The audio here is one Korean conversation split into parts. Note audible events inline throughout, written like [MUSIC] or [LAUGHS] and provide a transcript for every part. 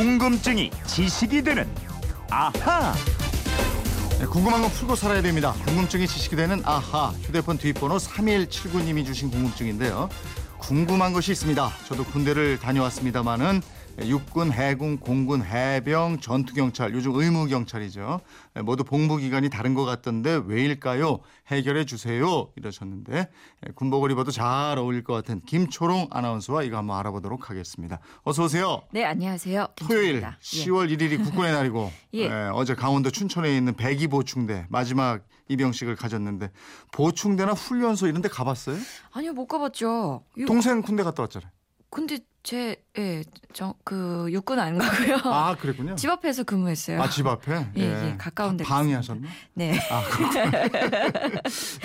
궁금증이 지식이 되는 아하. 네, 궁금한 건 풀고 살아야 됩니다. 궁금증이 지식이 되는 아하 휴대폰 뒷번호 3179님이 주신 궁금증인데요. 궁금한 것이 있습니다. 저도 군대를 다녀왔습니다마는 육군, 해군, 공군, 해병, 전투경찰, 요즘 의무경찰이죠. 모두 복무기간이 다른 것 같던데 왜일까요? 해결해 주세요. 이러셨는데 군복을 입어도 잘 어울릴 것 같은 김초롱 아나운서와 이거 한번 알아보도록 하겠습니다. 어서 오세요. 네, 안녕하세요. 토요일. 예. 10월 1일이 국군의 날이고 [LAUGHS] 예. 예, 어제 강원도 춘천에 있는 백이보충대 마지막 입영식을 가졌는데 보충대나 훈련소 이런 데 가봤어요? 아니요, 못 가봤죠. 유- 동생 군대 갔다 왔잖아요. 근데 제, 예, 저, 그, 육군 안 가고요. 아 그랬군요. 집 앞에서 근무했어요. 아 집 앞에? [LAUGHS] 예, 예, 가까운 데 방해하셨나? 네. 아 그렇군요.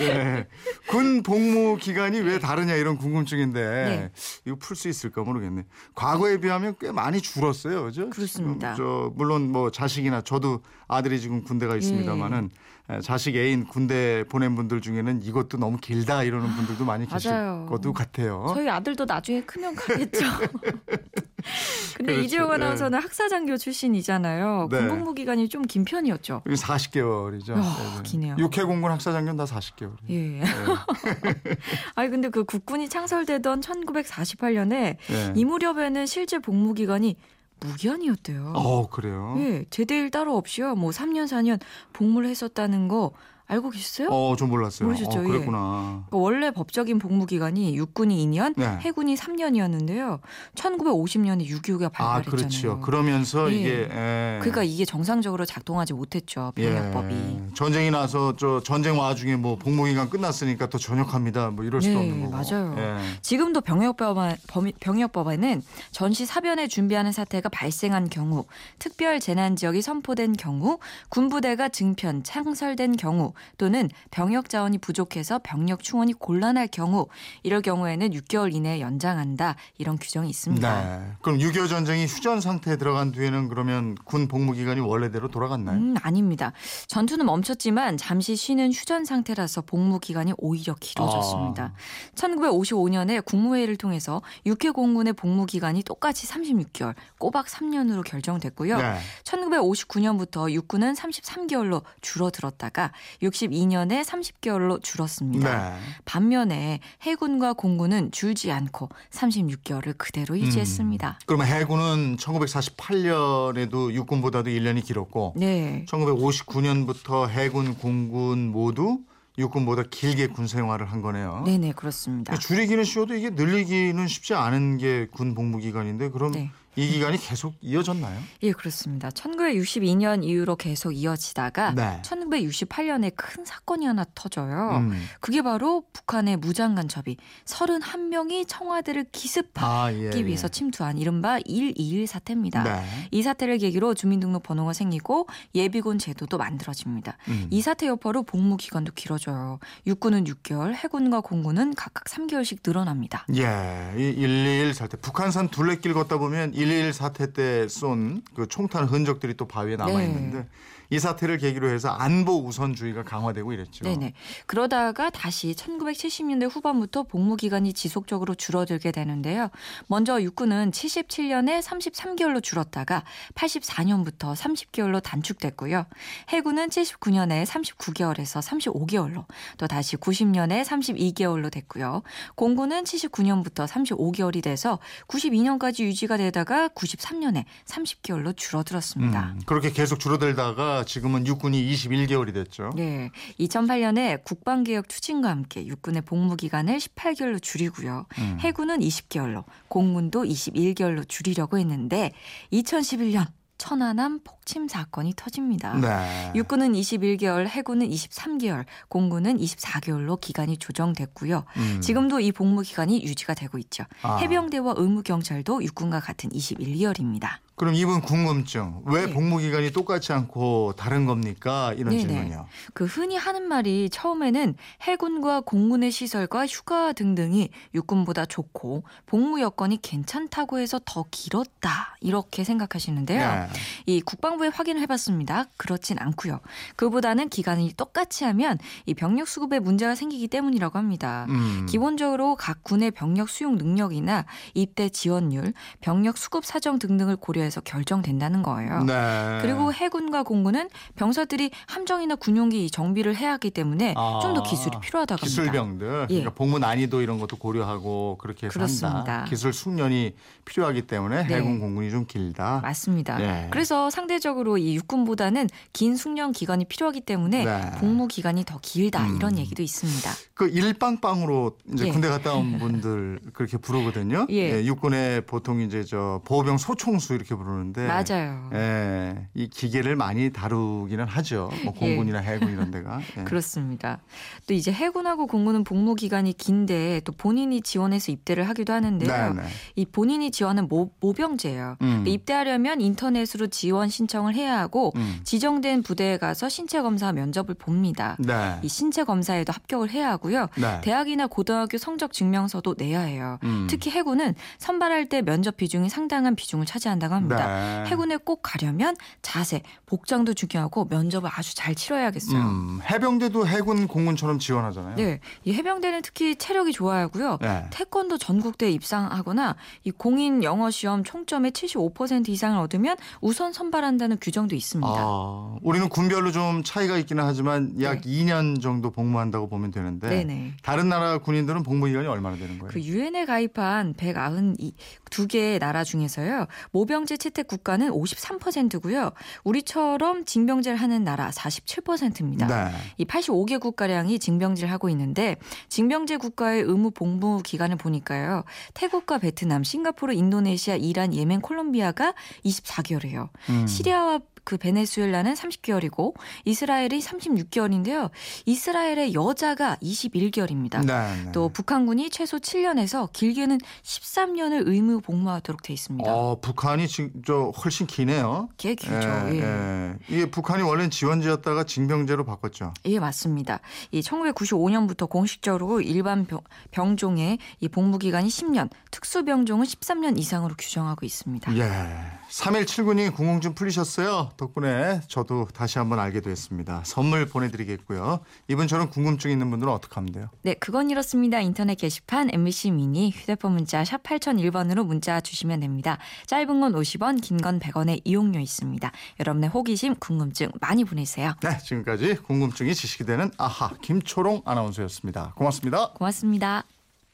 [LAUGHS] 예. 군 복무 기간이 왜 다르냐 이런 궁금증인데 네. 이거 풀 수 있을까 모르겠네. 과거에 비하면 꽤 많이 줄었어요, 그죠? 그렇습니다. 저 물론 뭐 자식이나 저도 아들이 지금 군대가 있습니다만은 예. 에, 자식 애인 군대 보낸 분들 중에는 이것도 너무 길다 이러는 분들도 많이 [GASPS] 계실 맞아요. 것도 같아요. 저희 아들도 나중에 크면 가겠죠. [LAUGHS] 근데 그렇죠. 이지영 아나운서는 학사장교 출신이잖아요. 네. 군복무 기간이 좀 긴 편이었죠. 이게 40개월이죠. 야, 기네요. 육해공군 학사장교는 다 40개월. 예. [LAUGHS] 아니 근데 그 국군이 창설되던 1948년에 예. 이 무렵에는 실제 복무 기간이 무기한이었대요. 어 그래요. 예, 제대일 따로 없이요. 뭐 3년 4년 복무를 했었다는 거 알고 계셨어요? 어 좀 몰랐어요. 모르셨죠? 어, 예. 그랬구나. 그 원래 법적인 복무 기간이 육군이 2년, 네. 해군이 3년이었는데요. 1950년에 6.25가 아 발발했잖아요. 그렇죠. 그러면서 예. 이게 예. 그러니까 이게 정상적으로 작동하지 못했죠. 병역법이. 예. 전쟁이 나서 저 전쟁 와중에 뭐 복무 기간 끝났으니까 더 전역합니다. 뭐 이럴 수도 네, 없는 거고. 맞아요. 예. 지금도 병역법안, 범- 병역법에는 전시 사변을 준비하는 사태가 발생한 경우, 특별 재난 지역이 선포된 경우, 군부대가 증편, 창설된 경우, 또는 병역 자원이 부족해서 병력 충원이 곤란할 경우, 이럴 경우에는 6개월 이내에 연장한다 이런 규정이 있습니다. 네. 그럼 6.25 전쟁이 휴전 상태에 들어간 뒤에는 그러면 군 복무 기간이 원래대로 돌아갔나요? 음, 아닙니다. 전투는 멈췄지만 잠시 쉬는 휴전 상태라서 복무 기간이 오히려 길어졌습니다. 1955년에 국무회의를 통해서 육해 공군의 복무 기간이 똑같이 36개월, 꼬박 3년으로 결정됐고요. 네. 1959년부터 육군은 33개월로 줄어들었다가 62년에 30개월로 줄었습니다. 네. 반면에 해군과 공군은 줄지 않고 36개월을 그대로 유지했습니다. 그러면 해군은 1948년에도 육군보다도 1년이 길었고 네. 1959년부터 해군, 공군 모두 육군보다 길게 군 생활을 한 거네요. 네네, 그렇습니다. 줄이기는 쉬워도 이게 늘리기는 쉽지 않은 게 군 복무 기간인데 그럼 네. 이 기간이 계속 이어졌나요? 예, 그렇습니다. 1962년 이후로 계속 이어지다가 네. 1968년에 큰 사건이 하나 터져요. 음. 그게 바로 북한의 무장 간첩이 31명이 청와대를 기습하기 아, 예, 예. 위해서 침투한 이른바 121 사태입니다. 네. 이 사태를 계기로 주민등록 번호가 생기고 예비군 제도도 만들어집니다. 음. 이 사태 여파로 복무 기간도 길어져요. 육군은 6개월, 해군과 공군은 각각 3개월씩 늘어납니다. 예, 이 121 사태. 북한산 둘레길 걷다 보면 121 사태 때 쏜 그 총탄 흔적들이 또 바위에 남아 있는데 네. 이 사태를 계기로 해서 안보 우선주의가 강화되고 이랬죠. 네네. 그러다가 다시 1970년대 후반부터 복무 기간이 지속적으로 줄어들게 되는데요. 먼저 육군은 77년에 33개월로 줄었다가 84년부터 30개월로 단축됐고요. 해군은 79년에 39개월에서 35개월로 또 다시 90년에 32개월로 됐고요. 공군은 79년부터 35개월이 돼서 92년까지 유지가 되다가 93년에 30개월로 줄어들었습니다. 음, 그렇게 계속 줄어들다가 지금은 육군이 21개월이 됐죠. 네. 2008년에 국방개혁 추진과 함께 육군의 복무 기간을 18개월로 줄이고요. 음. 해군은 20개월로, 공군도 21개월로 줄이려고 했는데 2011년 천안함 폭침 사건이 터집니다. 네. 육군은 21개월, 해군은 23개월, 공군은 24개월로 기간이 조정됐고요. 음. 지금도 이 복무 기간이 유지가 되고 있죠. 아. 해병대와 의무경찰도 육군과 같은 21개월입니다. 그럼 이분 궁금증. 왜 네. 복무 기간이 똑같지 않고 다른 겁니까? 이런 네네. 질문이요. 그 흔히 하는 말이 처음에는 해군과 공군의 시설과 휴가 등등이 육군보다 좋고 복무 여건이 괜찮다고 해서 더 길었다 이렇게 생각하시는데요. 네. 이 국방부에 확인을 해봤습니다. 그렇진 않고요. 그보다는 기간이 똑같이 하면 이 병력 수급에 문제가 생기기 때문이라고 합니다. 음. 기본적으로 각 군의 병력 수용 능력이나 입대 지원율, 병력 수급 사정 등등을 고려해서 군부대에서 결정된다는 거예요. 네. 그리고 해군과 공군은 병사들이 함정이나 군용기 정비를 해야 하기 때문에 아, 좀더 기술이 필요하다고 합니다. 기술병들, 예. 그러니까 복무 난이도 이런 것도 고려하고 그렇게 해서 그렇습니다. 기술 숙련이 필요하기 때문에 네. 해군 공군이 좀 길다. 맞습니다. 예. 그래서 상대적으로 이 육군보다는 긴 숙련 기간이 필요하기 때문에 네. 복무 기간이 더 길다 음. 이런 얘기도 있습니다. 그 일빵빵으로 이제 예. 군대 갔다 온 분들 그렇게 부르거든요. [LAUGHS] 예. 육군에 보통 이제 저 보병 소총수 이렇게 부르는데 맞아요. 예, 이 기계를 많이 다루기는 하죠. 뭐 예. 공군이나 해군 이런 데가. 예. 그렇습니다. 또 이제 해군하고 공군은 복무 기간이 긴데 또 본인이 지원해서 입대를 하기도 하는데요. 네, 네. 이 본인이 지원은 모, 모병제예요. 음. 근데 입대하려면 인터넷으로 지원 신청을 해야 하고 음. 지정된 부대에 가서 신체 검사 면접을 봅니다. 네. 이 신체 검사에도 합격을 해야 하고요. 네. 대학이나 고등학교 성적 증명서도 내야 해요. 음. 특히 해군은 선발할 때 면접 비중이 상당한 비중을 차지한다고 합니다. 네. 해군에 꼭 가려면 자세, 복장도 중요하고 면접을 아주 잘 치러야겠어요. 음, 해병대도 해군 공군처럼 지원하잖아요. 네, 이 해병대는 특히 체력이 좋아야고요. 네. 태권도 전국대에 입상하거나 이 공인 영어 시험 총점의 75% 이상을 얻으면 우선 선발한다는 규정도 있습니다. 아, 우리는 군별로 좀 차이가 있기는 하지만 약 네. 2년 정도 복무한다고 보면 되는데 네네. 다른 나라 군인들은 복무 기간이 얼마나 되는 거예요? 그 유엔에 가입한 192개 나라 중에서요. 모병제 채택 국가는 53%고요. 우리처럼 징병제를 하는 나라 47%입니다. 네. 이 85개 국가량이 징병제를 하고 있는데 징병제 국가의 의무 복무 기간을 보니까요. 태국과 베트남, 싱가포르, 인도네시아, 이란, 예멘, 콜롬비아가 24개월이에요. 음. 시리아와 그 베네수엘라는 30개월이고 이스라엘이 36개월인데요. 이스라엘의 여자가 21개월입니다. 네, 네. 또 북한군이 최소 7년에서 길게는 13년을 의무 복무하도록 돼 있습니다. 어, 북한이 지금 저 훨씬 기네요. 꽤 길죠. 예, 예. 예. 이게 북한이 원래는 지원제였다가 징병제로 바꿨죠. 예, 맞습니다. 이 1995년부터 공식적으로 일반 병, 병종의 이 복무 기간이 10년, 특수 병종은 13년 이상으로 규정하고 있습니다. 예. 3179님 궁금증 풀리셨어요. 덕분에 저도 다시 한번 알게 됐습니다. 선물 보내드리겠고요. 이분처럼 궁금증 있는 분들은 어떻게 하면 돼요? 네, 그건 이렇습니다. 인터넷 게시판 MBC 미니 휴대폰 문자 샵 8001번으로 문자 주시면 됩니다. 짧은 건 50원, 긴 건 100원의 이용료 있습니다. 여러분의 호기심, 궁금증 많이 보내세요. 네, 지금까지 궁금증이 지식이 되는 아하 김초롱 아나운서였습니다. 고맙습니다. 고맙습니다.